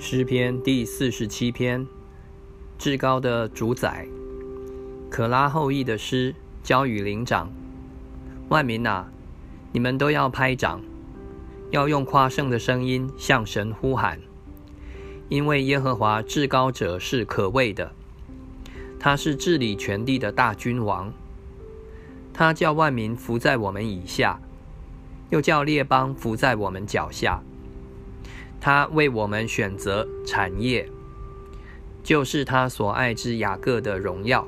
诗篇第四十七篇，至高的主宰，可拉后裔的诗，交与灵长。万民啊，你们都要拍掌，要用夸胜的声音向神呼喊，因为耶和华至高者是可畏的，他是治理全地的大君王，他叫万民伏在我们以下，又叫列邦伏在我们脚下。他为我们选择产业，就是他所爱之雅各的荣耀。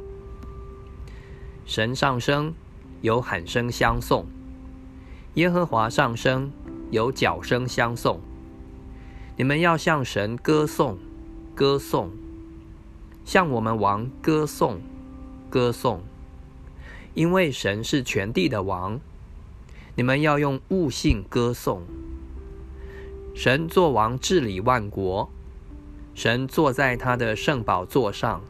神上升，有喊声相送；耶和华上升，有角声相送。你们要向神歌颂，歌颂；向我们王歌颂，歌颂。因为神是全地的王，你们要用悟性歌颂。神作王治理万国，神坐在他的圣宝座上。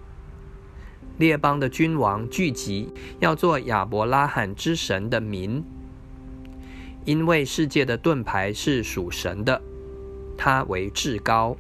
列邦的君王聚集，要做亚伯拉罕之神的民，因为世界的盾牌是属神的，他为至高。